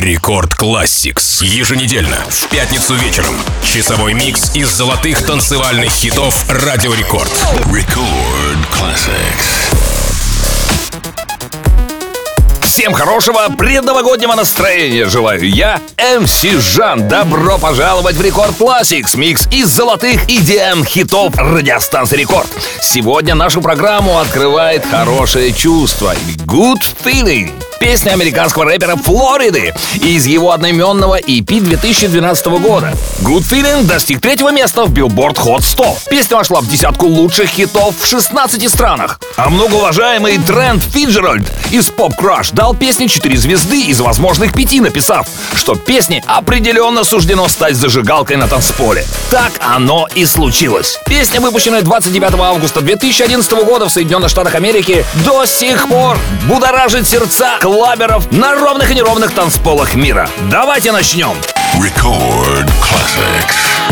Record Classics. Еженедельно, в пятницу вечером. Часовой микс из золотых танцевальных хитов Радио Рекорд. Record Classics. Всем хорошего предновогоднего настроения желаю я, MC Жан. Добро пожаловать в Record Classics, микс из золотых EDM хитов радиостанции Рекорд. Сегодня нашу программу открывает хорошее чувство Good Feeling. Песня американского рэпера Флориды из его одноименного EP 2012 года. Good Feeling достиг третьего места в Billboard Hot 100. Песня вошла в десятку лучших хитов в 16 странах. А многоуважаемый Трент Фиджеральд из Pop Crush дал песне 4 звезды из возможных 5, написав, что песне определенно суждено стать зажигалкой на танцполе. Так оно и случилось. Песня, выпущенная 29 августа 2011 года в Соединенных Штатах Америки, до сих пор будоражит сердца клаберов на ровных и неровных танцполах мира. Давайте начнем. Record Classics.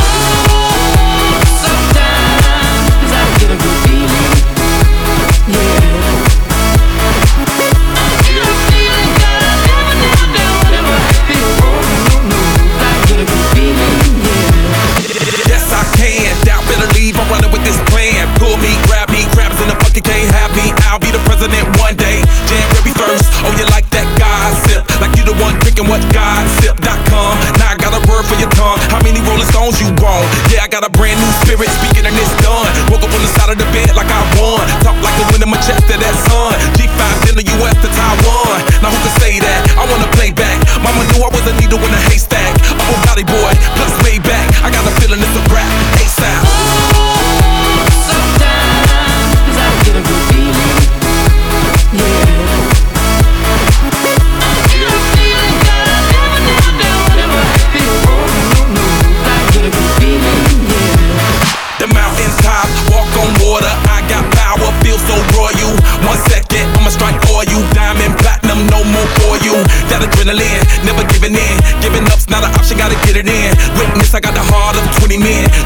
Your tongue. How many Rolling Stones you want? Yeah, I got a brand new spirit. Speaking and it's done. Woke up on the side of the bed like I won. Talk like the wind in my chest to that sun. G5 in the US to Taiwan. Now who can say that? I wanna play back. Mama knew I was a needle in a haystack. Oh, I'm a body boy, plus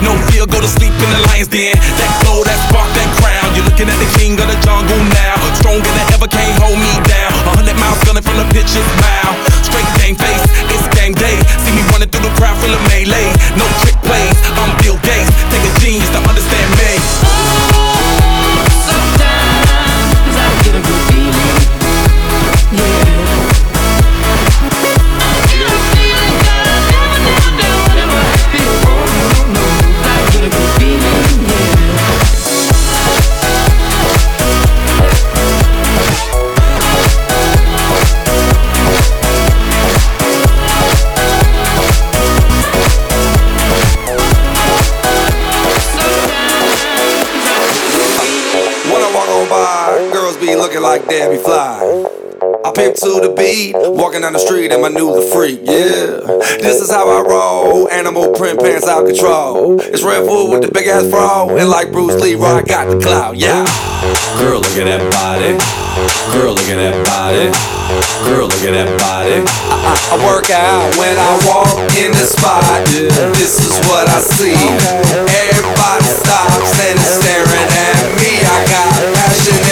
No fear, go to sleep in the lion's den. That glow, that spark, that crown. You're looking at the king of the jungle now. Stronger than ever, can't hold me down. A hundred miles gunning from the pitcher's mouth. Straight game face, it's game day. See me running through the crowd full of melee. No trick plays, Debbie Fly. I pimp to the beat, walking down the street and my new the freak, yeah. This is how I roll, animal print pants out control. It's Red Bull with the big ass fro, and like Bruce Lee, I got the clout, yeah. Girl, look at that body. Girl, look at that body. Girl, look at that body. I work out when I walk in the spot. This is what I see. Everybody stops and is staring at me. I got passion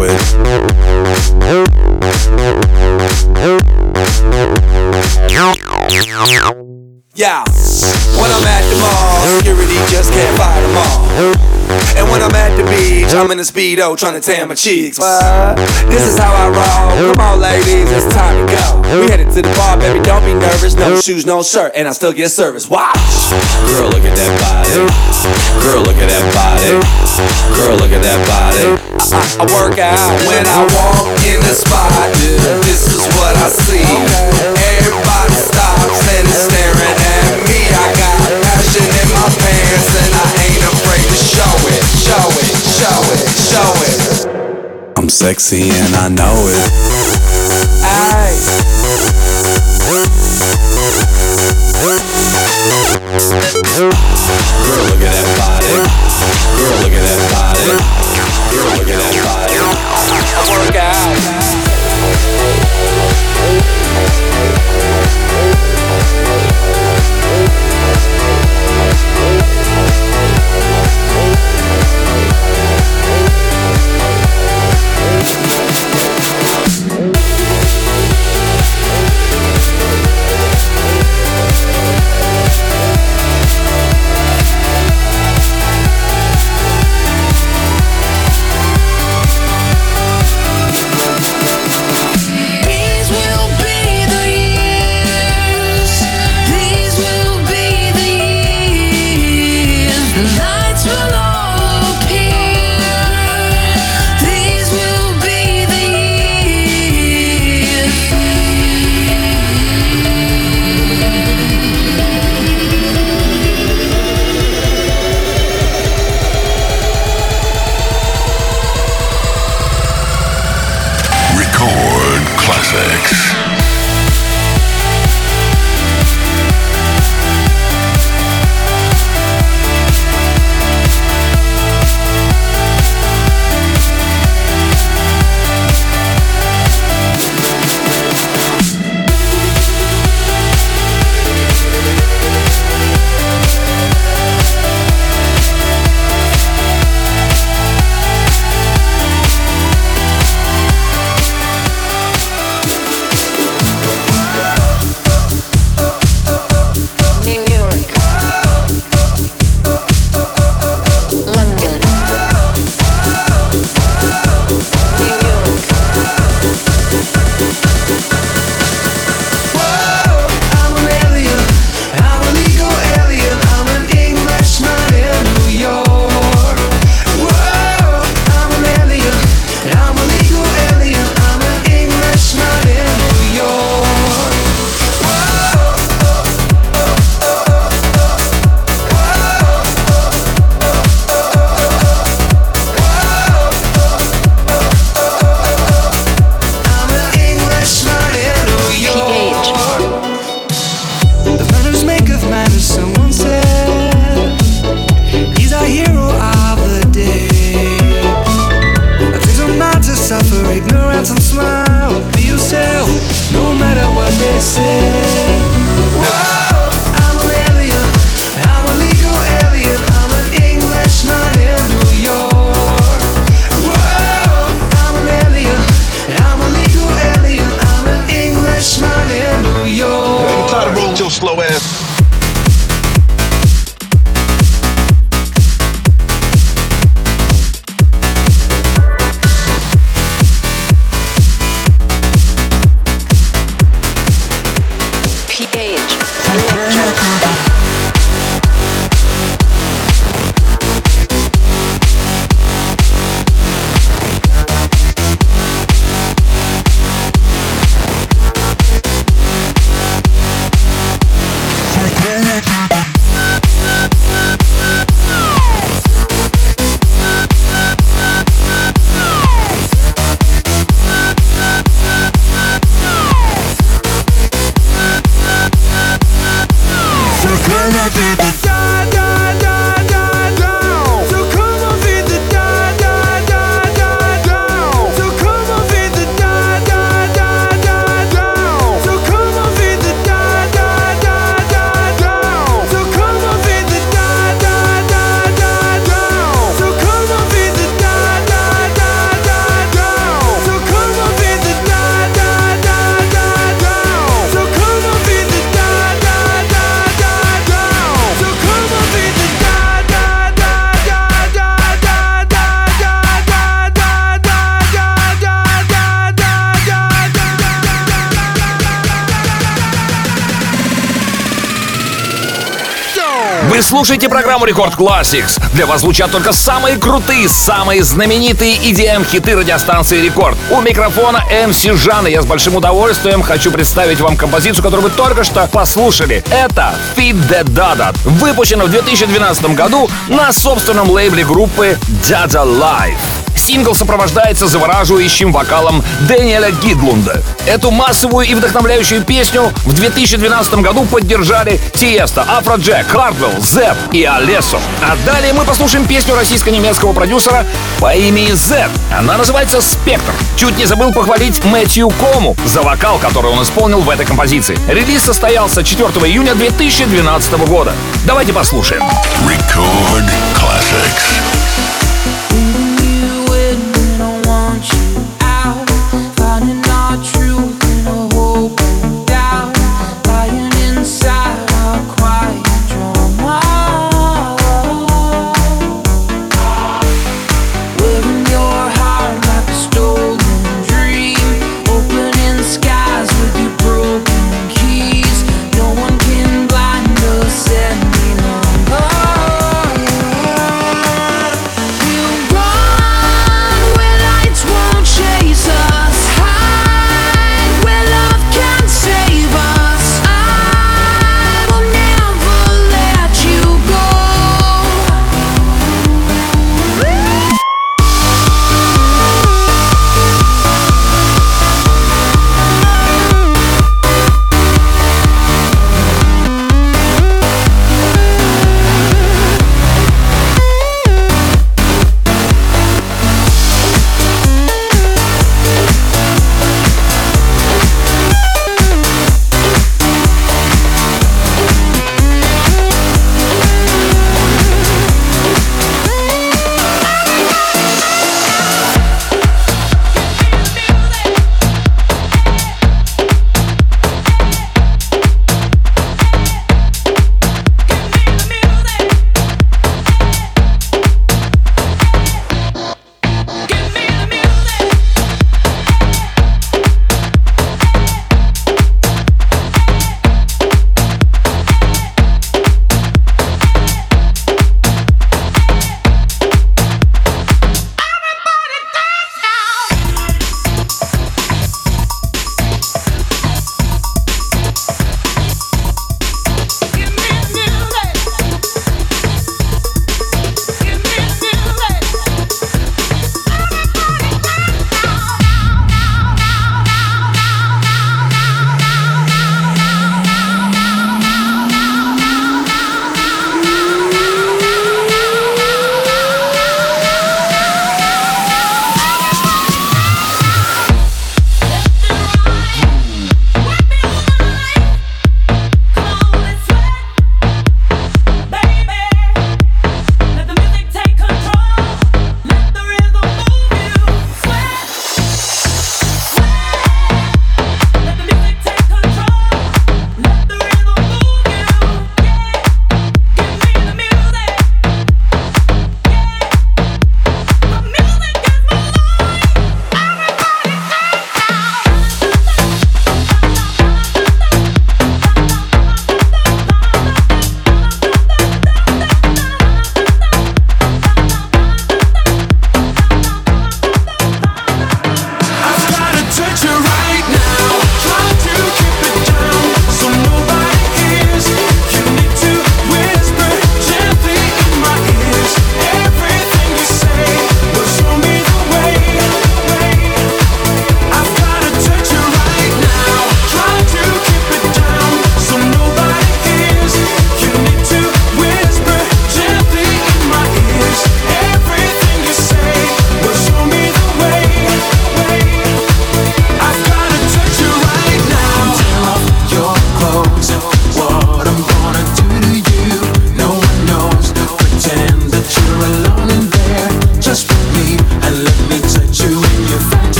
it. I'm in a speedo trying to tan my cheeks. What? This is how I roll. Come on, ladies, it's time to go. We headed to the bar, baby. Don't be nervous. No shoes, no shirt, and I still get service. Watch. Girl, look at that body. Girl, look at that body. Girl, look at that body. I work out when I walk in the spot. This is what I see. Everybody stops and is staring at me. I got passion in my pants and I ain't afraid to show it, show it, show it, show it. I'm sexy and I know it. Aye. Girl, look at that body. Girl, look at that body. Girl, look at that body. Слушаете программу Record Classics. Для вас звучат только самые крутые, самые знаменитые EDM-хиты радиостанции Рекорд. У микрофона MC Жан, и я с большим удовольствием хочу представить вам композицию, которую вы только что послушали. Это Feed the Dada, выпущена в 2012 году на собственном лейбле группы Dada Life. Сингл сопровождается завораживающим вокалом Дэниеля Гидлунда. Эту массовую и вдохновляющую песню в 2012 году поддержали Tiësto, Afrojack, Hardwell, Zedd и Alesso. А далее мы послушаем песню российско-немецкого продюсера по имени Зеп. Она называется «Спектр». Чуть не забыл похвалить Мэтью Кому за вокал, который он исполнил в этой композиции. Релиз состоялся 4 июня 2012 года. Давайте послушаем. Record Classics.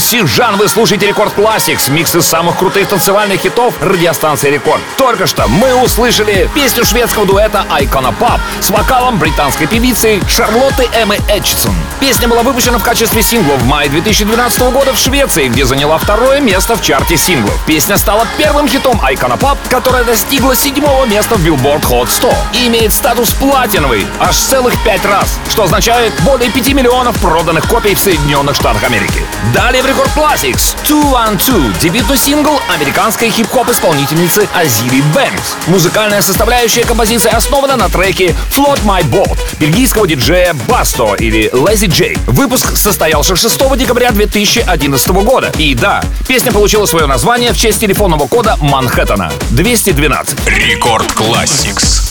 MC Жан. Вы слушаете Рекорд Classics, микс из самых крутых танцевальных хитов радиостанции Рекорд. Только что мы услышали песню шведского дуэта Icona Pop с вокалом британской певицы Шарлотты Эммы Этчсон. Песня была выпущена в качестве сингла в мае 2012 года в Швеции, где заняла второе место в чарте синглов. Песня стала первым хитом Icona Pop, которая достигла седьмого места в Billboard Hot 100 и имеет статус платиновый аж целых пять раз, что означает более 5 миллионов проданных копий в Соединенных Штатах Америки. Далее в Рекорд Classics Two One Two, дебютный сингл американской хип-хоп исполнительницы Азилии Бэнкс. Музыкальная составляющая композиции основана на треке Float My Boat бельгийского диджея Басто или Lazy J. Выпуск состоялся 6 декабря 2011 года. И да, песня получила свое название в честь телефонного кода Манхэттена 212. Рекорд Classics.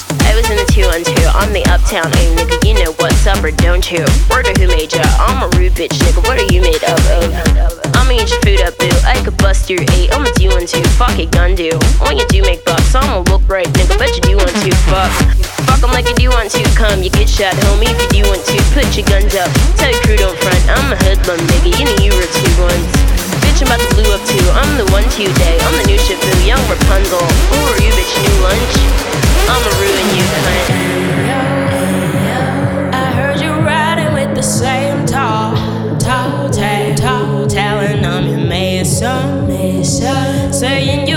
Two one two. On the uptown A nigga. You know what's up or don't you? Word of who made ya? I'm a rude bitch nigga. What are you made of? I'ma eat your food up, boo. I could bust your eight. I'm a do one two. Fuck it, gun do. When you do make bucks, I'ma look right, nigga. Bet you do want to. Fuck. Fuck 'em like you do want to. Come, you get shot, homie. If you do want to, put your guns up. Tell your crew don't front. I'm a hoodlum, nigga. You know you were two ones bitch, I'm about to blue up too. I'm the one to you day. I'm the new Shifu, young Rapunzel. Who are you, bitch? New lunch? I'ma ruin you, cunt. I heard you riding with the same tall, tall, tall, tall, talent. I'm your mason, mason. Saying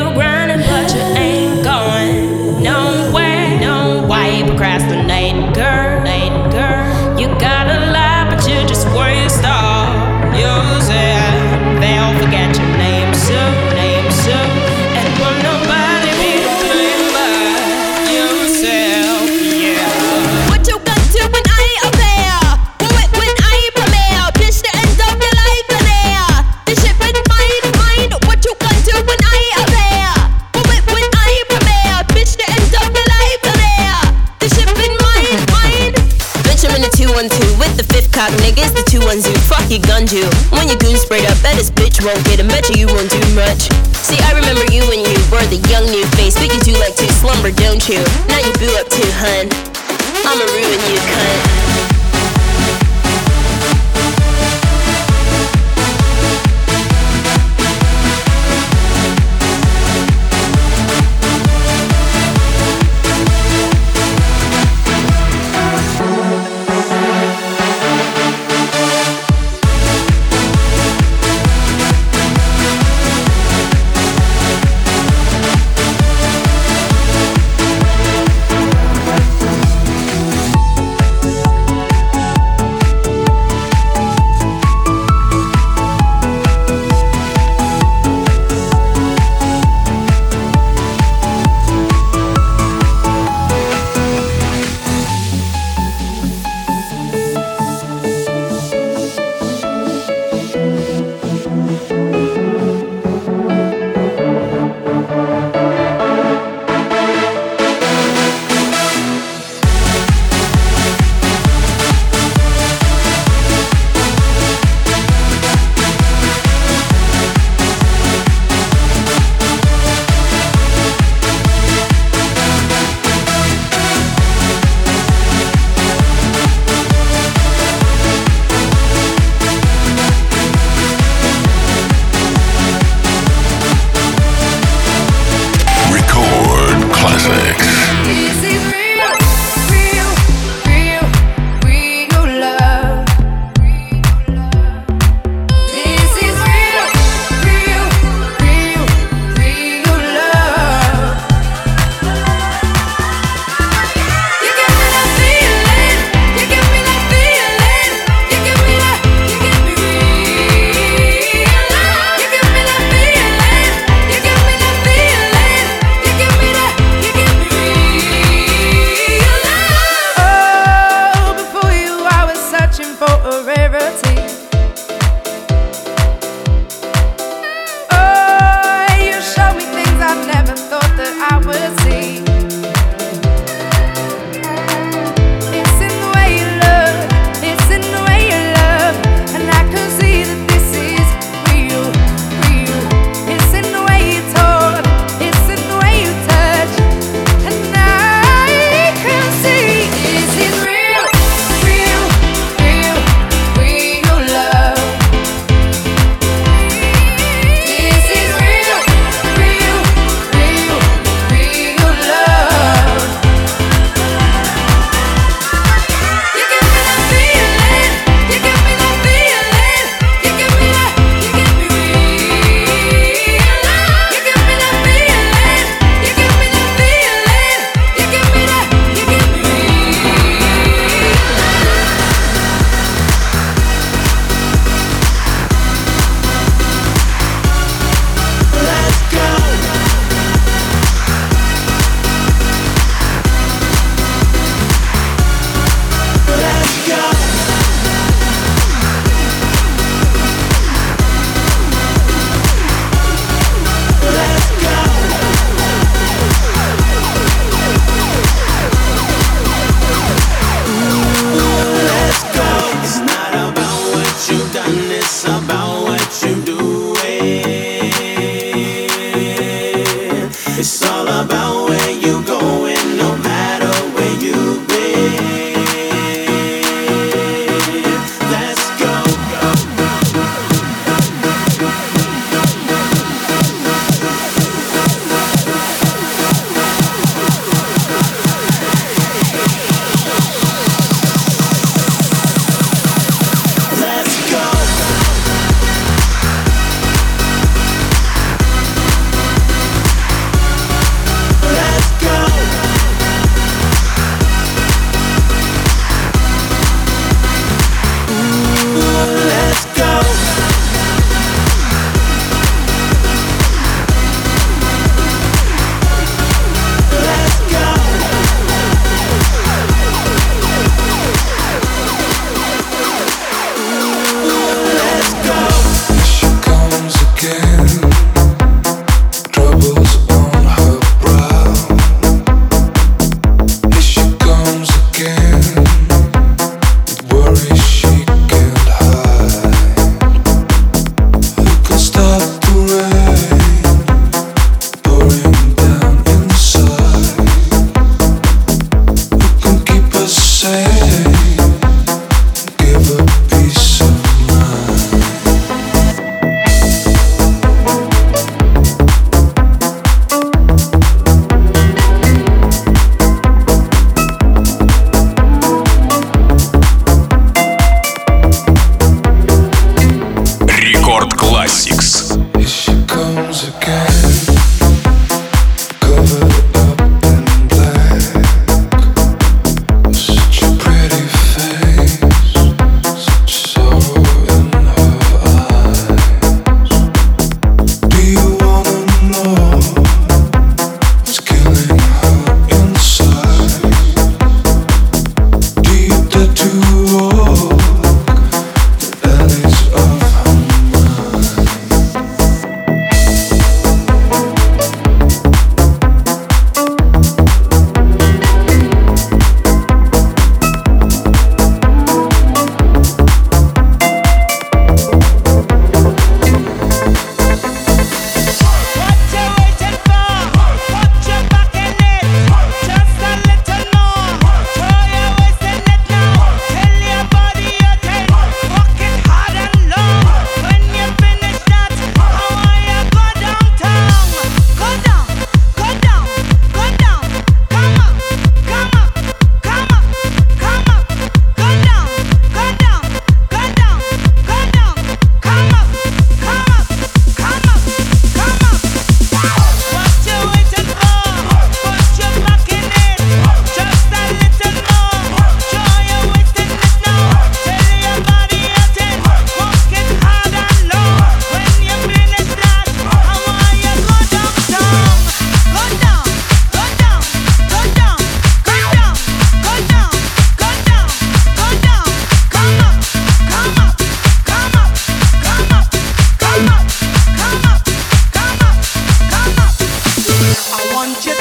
won't get him. Bet you, you won't do much. See, I remember you when you were the young new face, but you do like to slumber, don't you? Now you boo up too, hun. I'ma ruin you, cunt.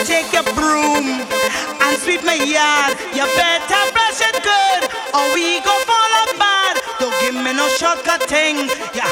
Take your broom and sweep my yard. You better brush it good, or we go fall apart. Don't give me no shortcut thing. You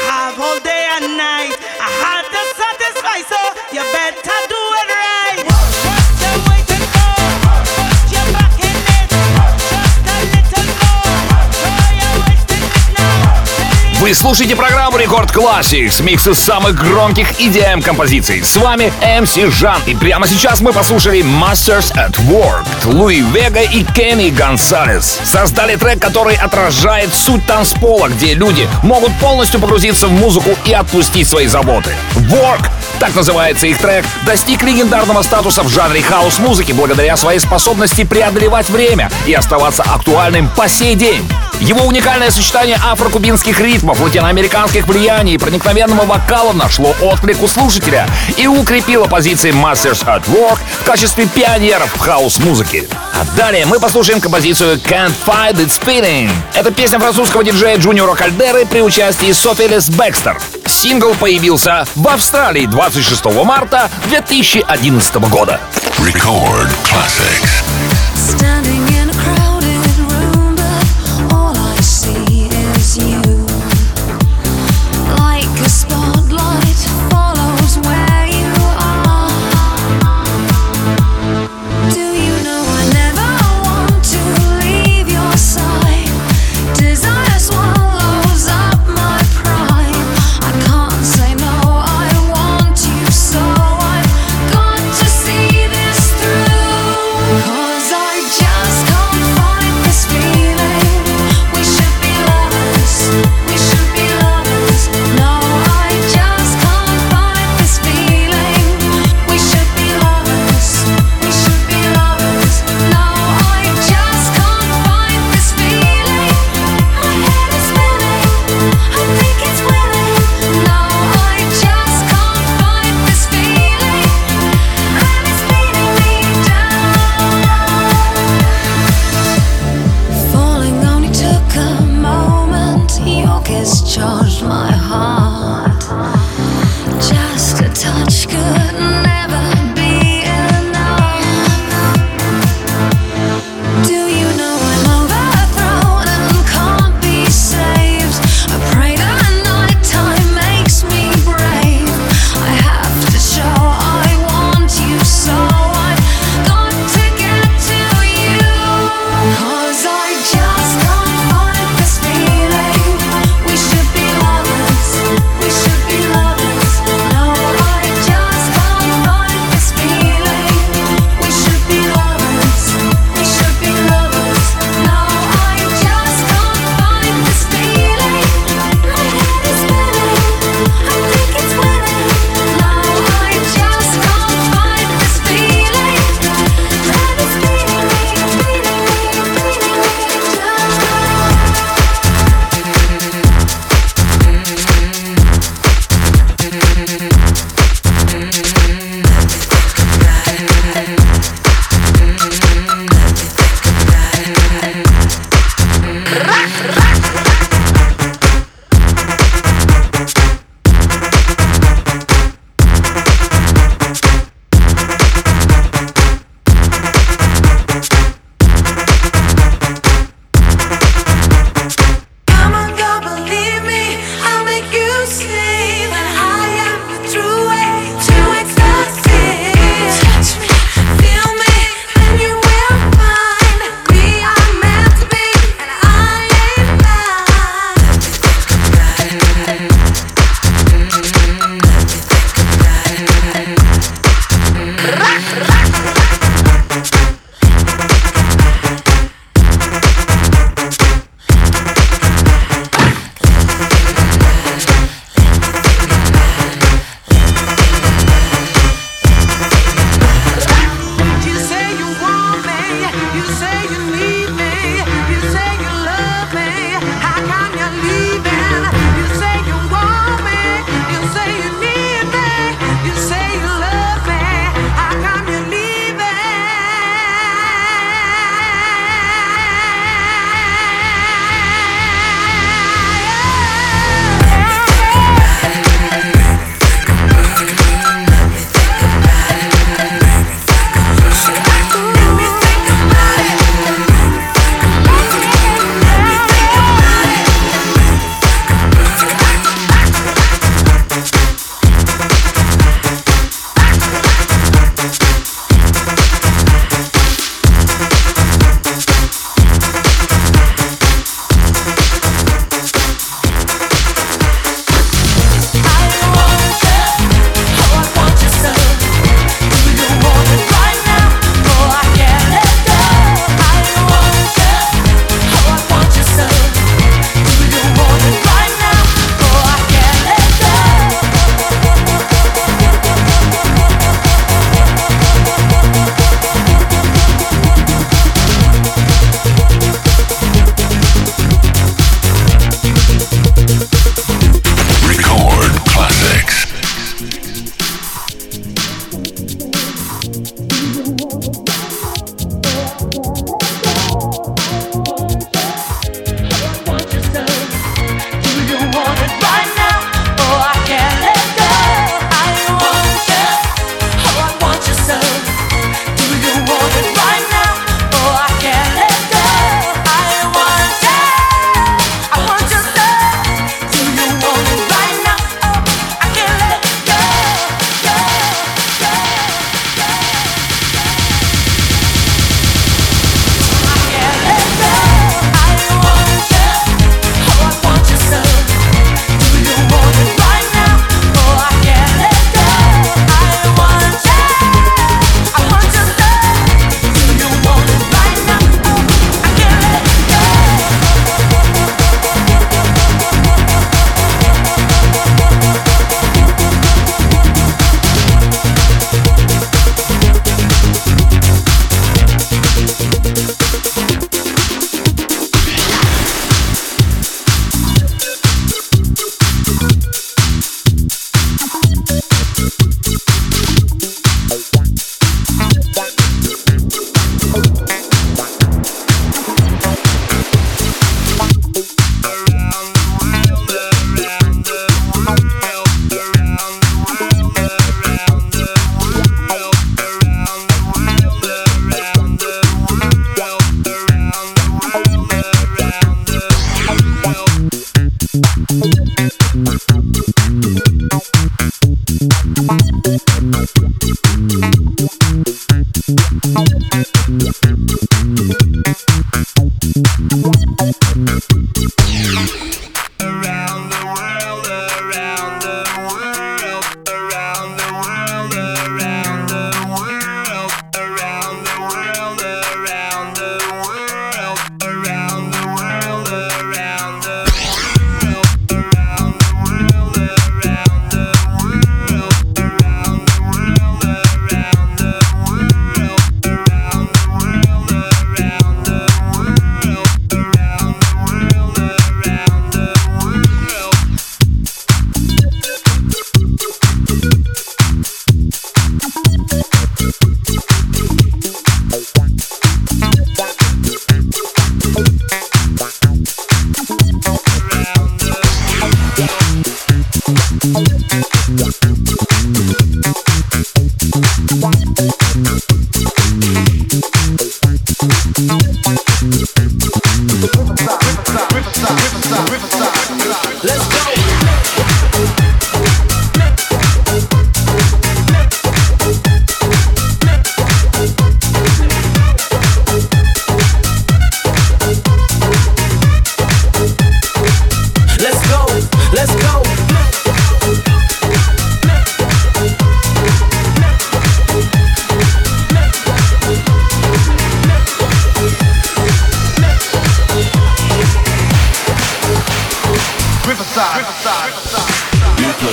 Вы слушаете программу Рекорд Classics, микс из самых громких EDM композиций. С вами MC Жан. И прямо сейчас мы послушали Masters at Work, Луи Вега и Кенни Гонсалес. Создали трек, который отражает суть танцпола, где люди могут полностью погрузиться в музыку и отпустить свои заботы. Work так называется их трек, достиг легендарного статуса в жанре хаус-музыки благодаря своей способности преодолевать время и оставаться актуальным по сей день. Его уникальное сочетание афрокубинских ритмов, латиноамериканских влияний и проникновенного вокала нашло отклик у слушателя и укрепило позиции Masters at Work в качестве пионеров хаус-музыки. А далее мы послушаем композицию Can't Fight This Feeling. Это песня французского диджея Джуниора Кальдеры при участии Софи Эллис Бекстер. Сингл появился в Австралии 26 марта 2011 года. Record classics.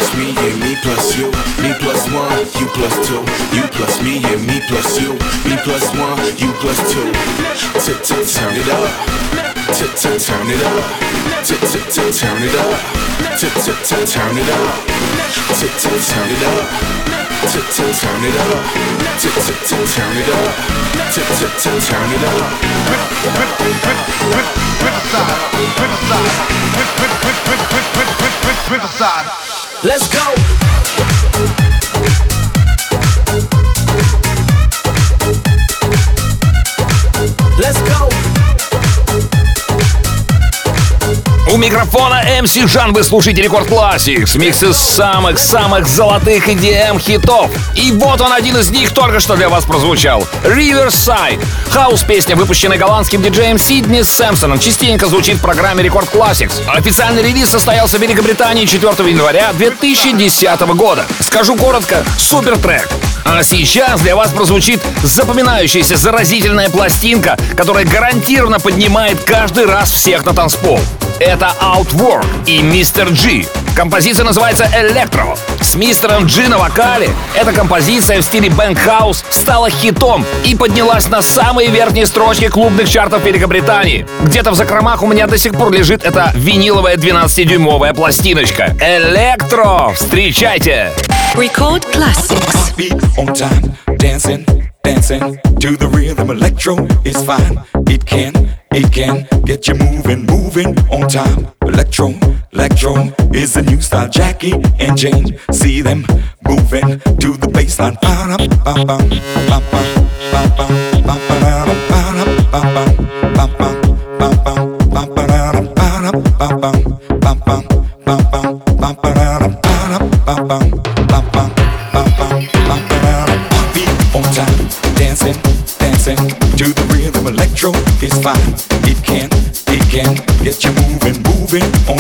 plus me, yeah, me plus you, me plus one, you plus two, you plus me, yeah, me plus you, me plus one, you plus two. Turn it up. Turn it up. Turn it up. Turn it up. Turn it up. Turn it up. Turn it up. Turn it up. Turn it up. Criticize. Let's go. У микрофона MC Жан вы слушаете Рекорд Classics, микс из самых-самых золотых EDM хитов. И вот он один из них только что для вас прозвучал. Riverside. Хаус-песня, выпущенная голландским диджеем Сидни Сэмпсоном, частенько звучит в программе Рекорд Classics. Официальный релиз состоялся в Великобритании 4 января 2010 года. Скажу коротко, супер трек. А сейчас для вас прозвучит запоминающаяся заразительная пластинка, которая гарантированно поднимает каждый раз всех на танцпол. Это Outwork и Мистер G. Композиция называется Electro. С мистером G на вокале эта композиция в стиле фанк-хаус стала хитом и поднялась на самые верхние строчки клубных чартов Великобритании. Где-то в закромах у меня до сих пор лежит эта виниловая 12-дюймовая пластиночка. Электро! Встречайте! Record Classics. on time, dancing, dancing to the rhythm. Electro is fine. It can, it can get you moving, moving on time. Electro, electro is the new style. Jackie and Jane, see them moving to the baseline. Ba-bum, ba-bum, ba-ba-dum, ba-dum,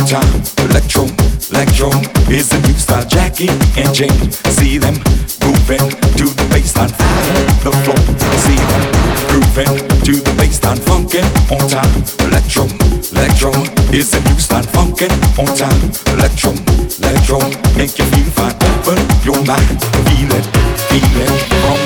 time. Electro, electro is the new style. Jackie and Jane, see them moving to the baseline, the floor. See them grooving to the baseline, funkin' on time. Electro, electro is the new style. Funkin' on time. Electro, electro make you feel fine. Open your mind, feel it, feel it from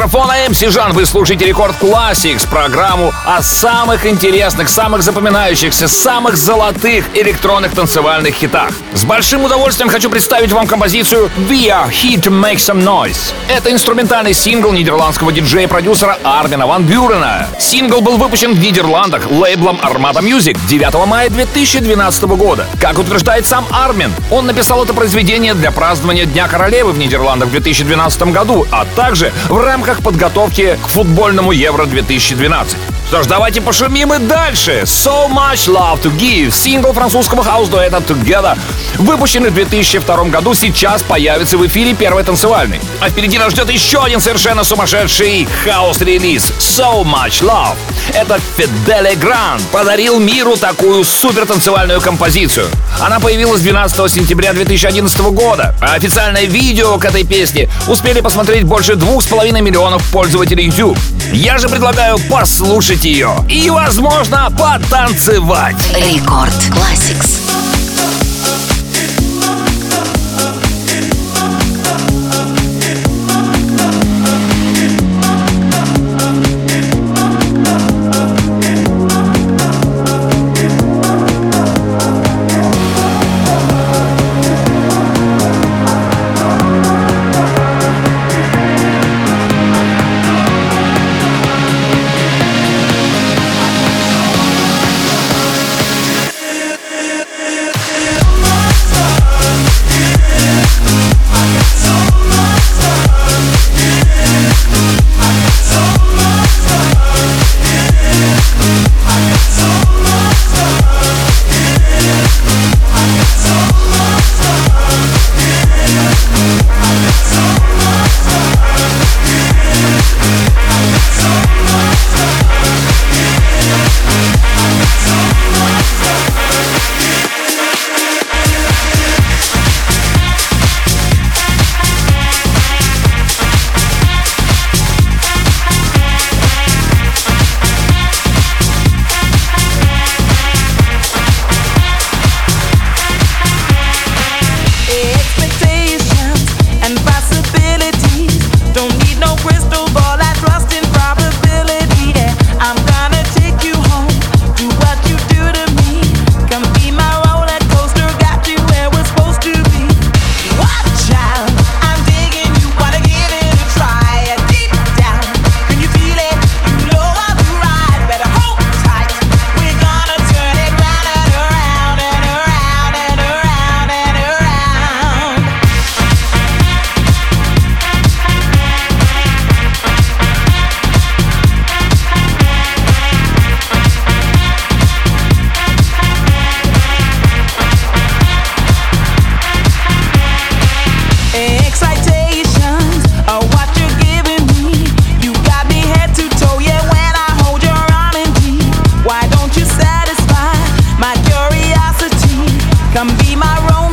микрофона МС Жан. Вы слушаете Рекорд Classics, программу о самых интересных, самых запоминающихся, самых золотых электронных танцевальных хитах. С большим удовольствием хочу представить вам композицию We're Here to Make Some Noise. Это инструментальный сингл нидерландского диджея-продюсера Армина Ван Бюрена. Сингл был выпущен в Нидерландах лейблом Armada Music 9 мая 2012 года. Как утверждает сам Армин, он написал это произведение для празднования Дня Королевы в Нидерландах в 2012 году, а также в рамках подготовки к футбольному Евро 2012. Что ж, давайте пошумим и дальше. So Much Love to Give, сингл французского хаус-дуэта Together, выпущенный в 2002 году, сейчас появится в эфире первой танцевальной. А впереди нас ждет еще один совершенно сумасшедший хаос-релиз So Much Love. Это Фиделе Гранд подарил миру такую супер танцевальную композицию. Она появилась 12 сентября 2011 года, а официальное видео к этой песне успели посмотреть больше двух с половиной миллионов пользователей YouTube. Я же предлагаю послушать ее и, возможно, потанцевать. Рекорд Classics. Be my Romeo.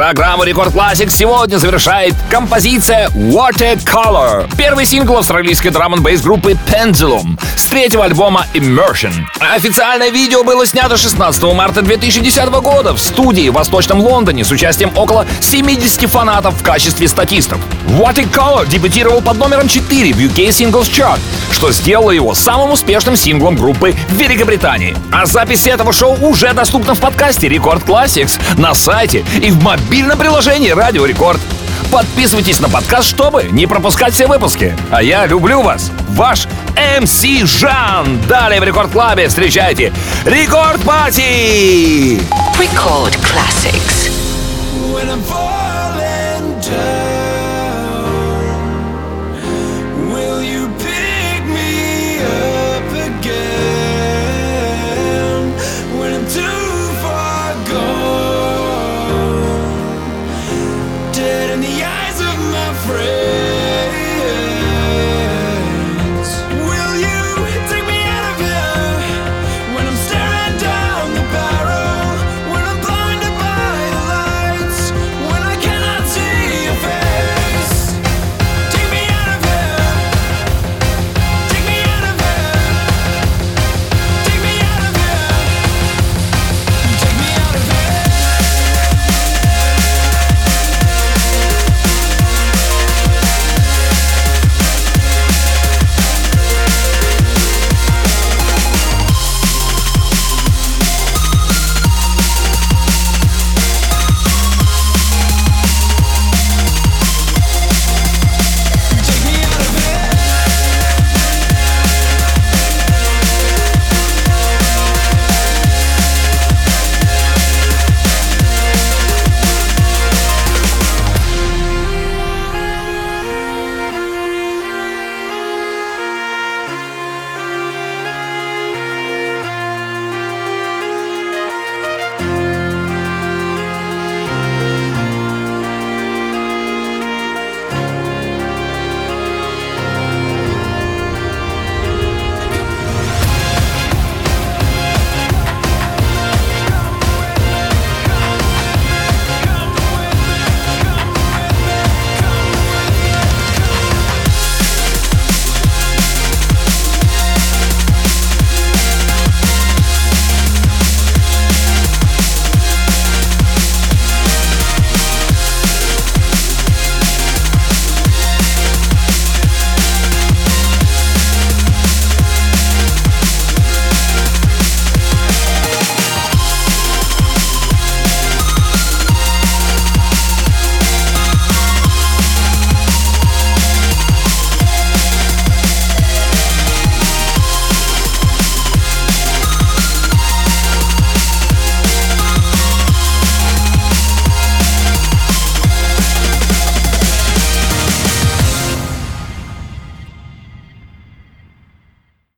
Программу Рекорд Classic сегодня завершает композиция Watercolor. Первый сингл австралийской драм н группы Pendulum с третьего альбома Immersion. Официальное видео было снято 16 марта 2010 года в студии в Восточном Лондоне с участием около 70 фанатов в качестве статистов. Watercolor дебютировал под номером 4 в UK Singles Chart, что сделало его самым успешным синглом группы в Великобритании. А запись этого шоу уже доступна в подкасте Рекорд Classics на сайте и в мобильном приложении Радио Рекорд. Подписывайтесь на подкаст, чтобы не пропускать все выпуски. А я люблю вас. Ваш МС Жан. Далее в Рекорд Club е встречайте Рекорд Party! Record Classics. When I'm.